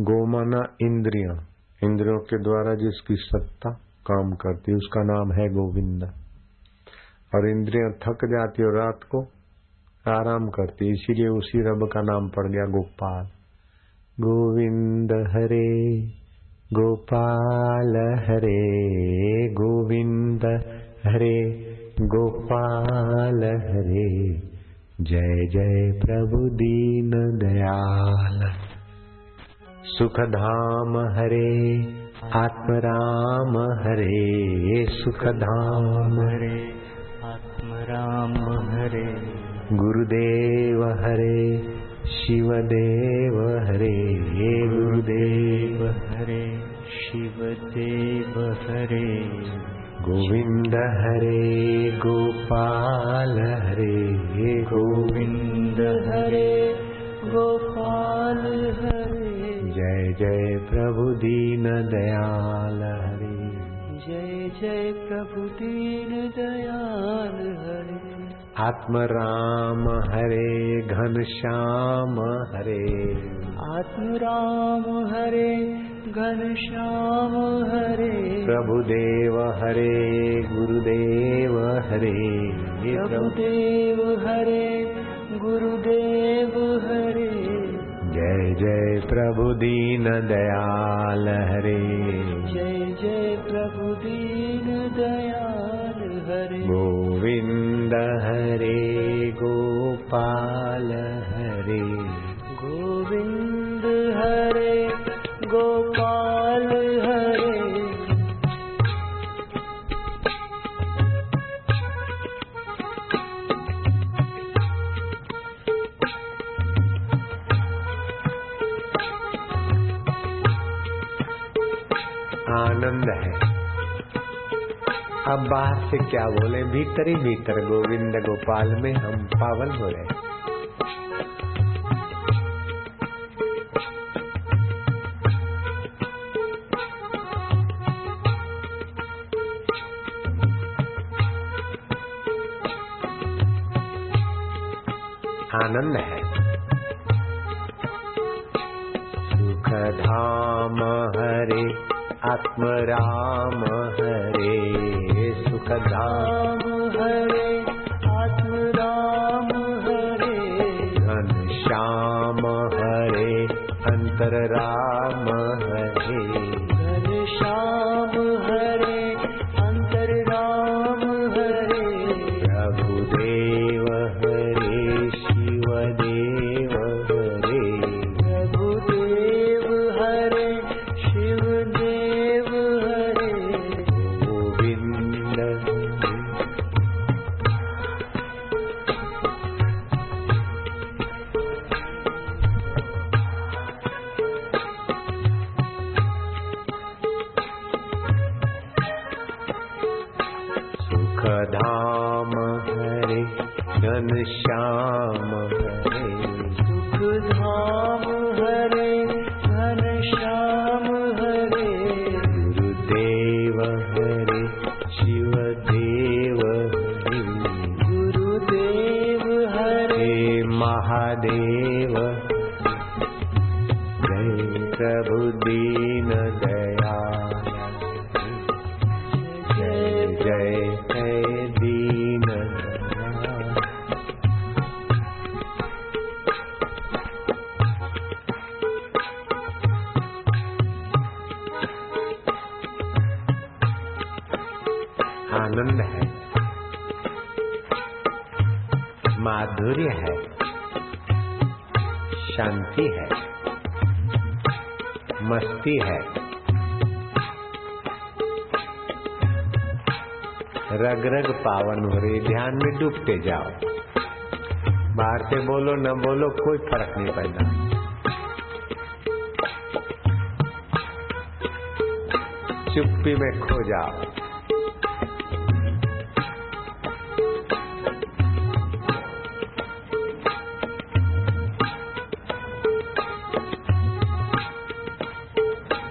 गोमाना इंद्रिया। इंद्रियों के द्वारा जिसकी सत्ता काम करती उसका नाम है गोविंद। और इंद्रियाँ थक जाती और रात को आराम करती इसीलिए उसी रब का नाम पड़ गया गोपाल। गोविंद हरे, गोपाल हरे, गोविंद हरे, गोपाल हरे। जय जय प्रभु दीन दयाल। सुखधाम हरे आत्मराम हरे सुखधाम हरे। आत्मराम हरे। गुरुदेव हरे शिवदेव हरे गुरुदेव हरे। शिवदेव हरे। गोविंद हरे गोपाल हरे गोविंद जय जय प्रभु दीन दयाल हरे। जय जय प्रभु दीन दयाल हरे। आत्म राम हरे घन श्याम हरे। आत्म राम हरे घन श्याम हरे। प्रभु देव हरे गुरुदेव हरे। प्रभुदेव हरे गुरुदेव हरे जय प्रभु दीन दयाल हरे। बाहर से क्या बोले? भीतर ही भीतर, गोविंद गोपाल में हम पावन हो रहे आनंद है। सुख धाम हरे, आत्म राम। अंतर राम हरे श्याम हरे। हरे धन श्याम हरे। गुरुदेव हरे शिवदेव गुरुदेव हरे। महादेव जय गङ्करुदेव माधुर्य है, शांति है, मस्ती है रग रग पावन हो रही ध्यान में डूबते जाओ। बाहर से बोलो, न बोलो, कोई फ़र्क नहीं पड़ता। चुप्पी में खो जाओ।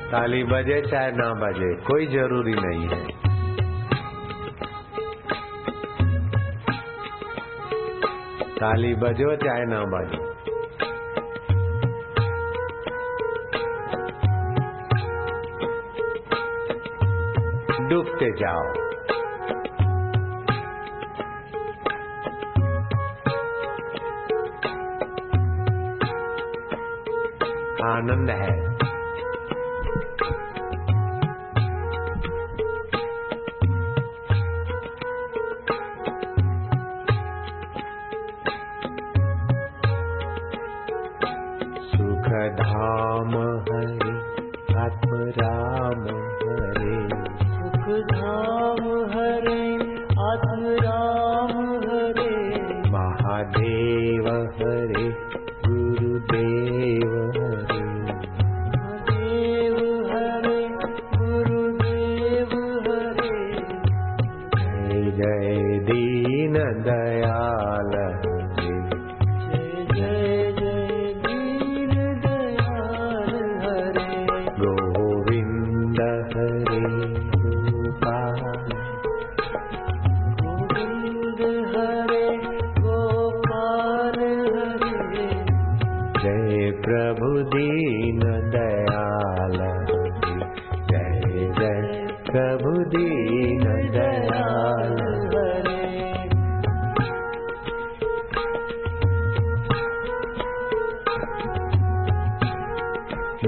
ताली बजे चाहे ना बजे, कोई ज़रूरी नहीं है। ताली बजो चाहे ना बजो। डूबते जाओ। आनंद है। धाम हरे आत्म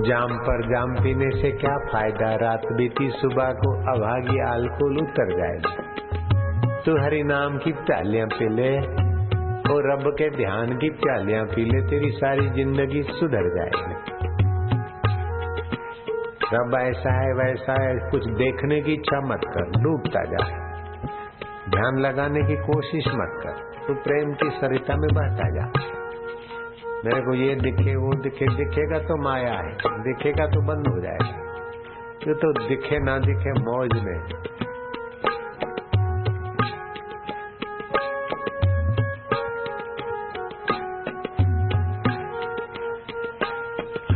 जाम पर जाम पीने से क्या फ़ायदा? रात बीती सुबह को अभागी अल्कोहल उतर जाएगी तू हरि नाम की प्यालियाँ पी ले और रब के ध्यान की प्यालियाँ पी ले, तेरी सारी ज़िंदगी सुधर जाएगी। रब ऐसा है, वैसा है, कुछ देखने की इच्छा मत कर, डूबता जा। ध्यान लगाने की कोशिश मत कर, तू प्रेम की सरिता में बहता जा। मेरे को ये दिखे, वो दिखे, दिखेगा तो माया है, दिखेगा तो बंद हो जाएगा। ये तो दिखे ना दिखे मौज में।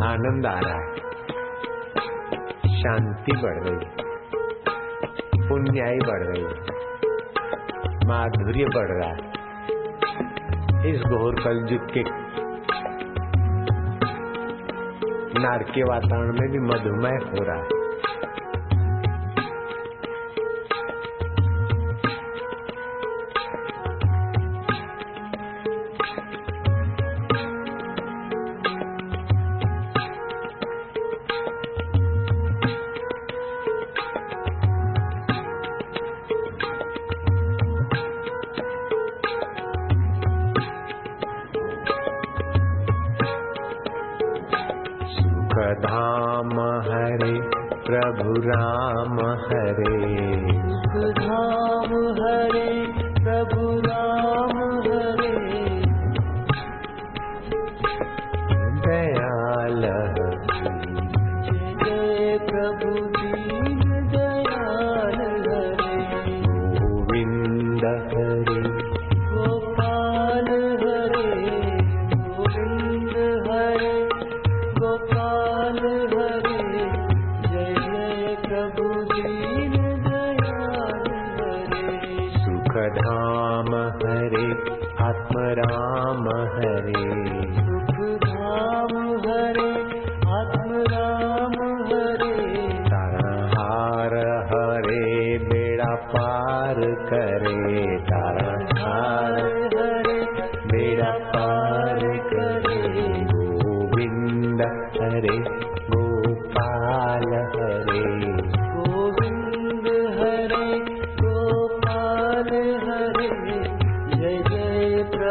आनंद आ रहा है। शांति बढ़ रही है। पुण्याई बढ़ रही है। माधुर्य बढ़ रहा है। इस घोर कलयुग के नारकीय वातावरण में भी मधुमेह हो रहा है।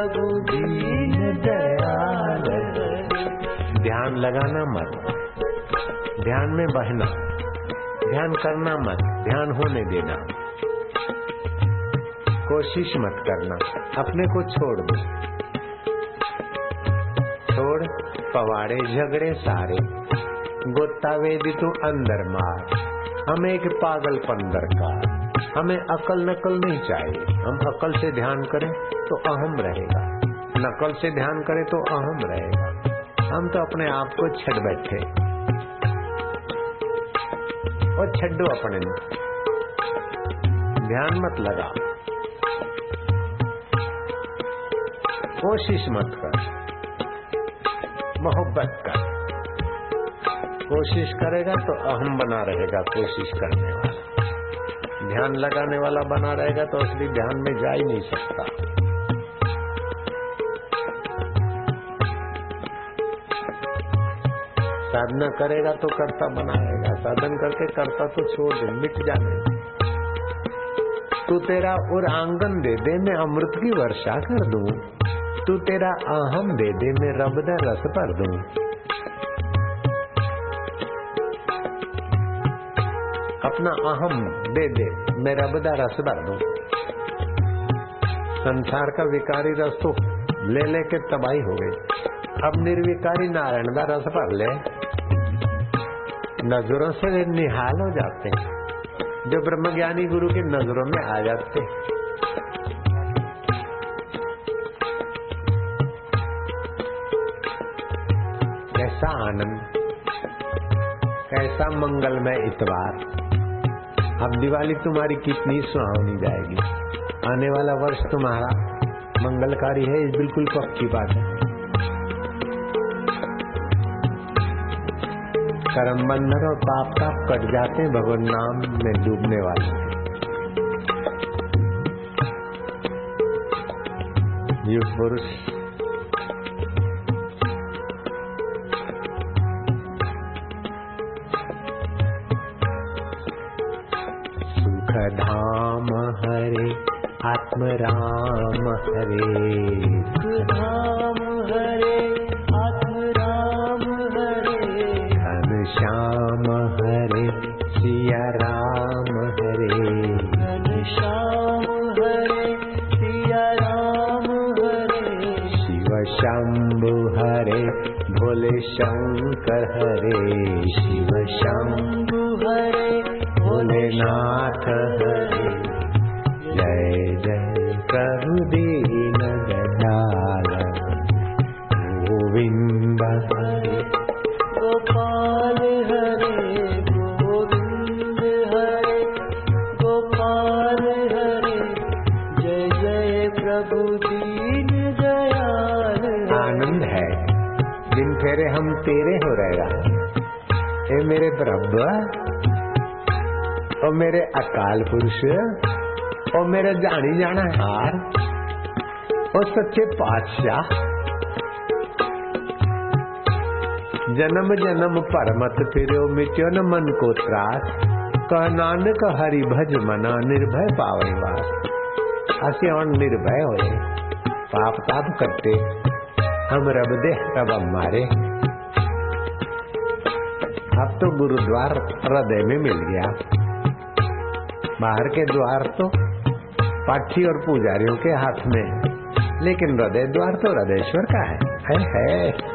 प्रभु दीन दयाल। ध्यान लगाना मत। ध्यान में बहना। ध्यान करना मत। ध्यान होने देना। कोशिश मत करना। अपने को छोड़ दो। छोड़, पवाड़े झगड़े सारे। गोता वेदी तू अंदर मार। हमें एक पागलपन दरकार। हमें अकल नकल नहीं चाहिए। हम अकल से ध्यान करें तो अहम रहेगा। नकल से ध्यान करें तो अहम रहेगा। हम तो अपने आप को छड़ बैठे। और छड्डो अपने ध्यान मत लगा। कोशिश मत कर। मोहब्बत कर। कोशिश करेगा तो अहम बना रहेगा कोशिश करने वाला। ध्यान लगाने वाला बना रहेगा तो असली ध्यान में जा ही नहीं सकता। साधना करेगा तो कर्ता बना रहेगा। साधन करके कर्ता तो छोड़ दे, मिट जाने। तू तेरा और आँगन दे दे, मैं अमृत की वर्षा कर दूँ। तू तेरा अहम दे दे, मैं रब दा रस भर दूँ। अपना अहम दे दे, मैं रब दा रस भर दूँ। संसार का विकारी रस तो ले ले के तबाही हो गई। अब निर्विकारी नारायण का रस भर ले। नज़रों से निहाल हो जाते हैं। जो ब्रह्मज्ञानी गुरु की नज़रों में आ जाते हैं। कैसा आनंद कैसा मंगलमय इतवार। अब दिवाली तुम्हारी कितनी सुहावनी जाएगी। आने वाला वर्ष तुम्हारा मंगलकारी है, ये बिल्कुल पक्की बात है। कर्म बंधन और पाप ताप कट जाते हैं, भगवान नाम में डूबने वाले युग पुरुष आत्म राम हरे। राम हरे आत्म राम हरे घन श्याम हरे सिया राम हरे। घन श्याम हरे सिया राम हरे शिव शंभु हरे भोले शंकर हरे। शिव शंभु हरे भोलेनाथ हरे प्रभु दीन दयाल आनंद है। दिन फेरे हम तेरे हो रहेगा ए मेरे प्रभु ओ मेरे अकाल पुरुष, ओ मेरे जानी जाना हार, ओ सच्चे पातशाह। जन्म जन्म पर मत फिरो मिट्यो न मन को त्रास। कह नानक हरि भज मना, निर्भय पावे वास। असि और निर्भय हो पाप ताप करते हम रब दे रब हमारे अब तो गुरुद्वार हृदय में मिल गया बाहर के द्वार तो पाठी और पुजारियों के हाथ में लेकिन हृदय द्वार तो हृदय का है है, है।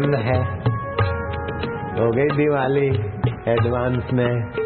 आनंद है। हो गई दिवाली एडवांस में।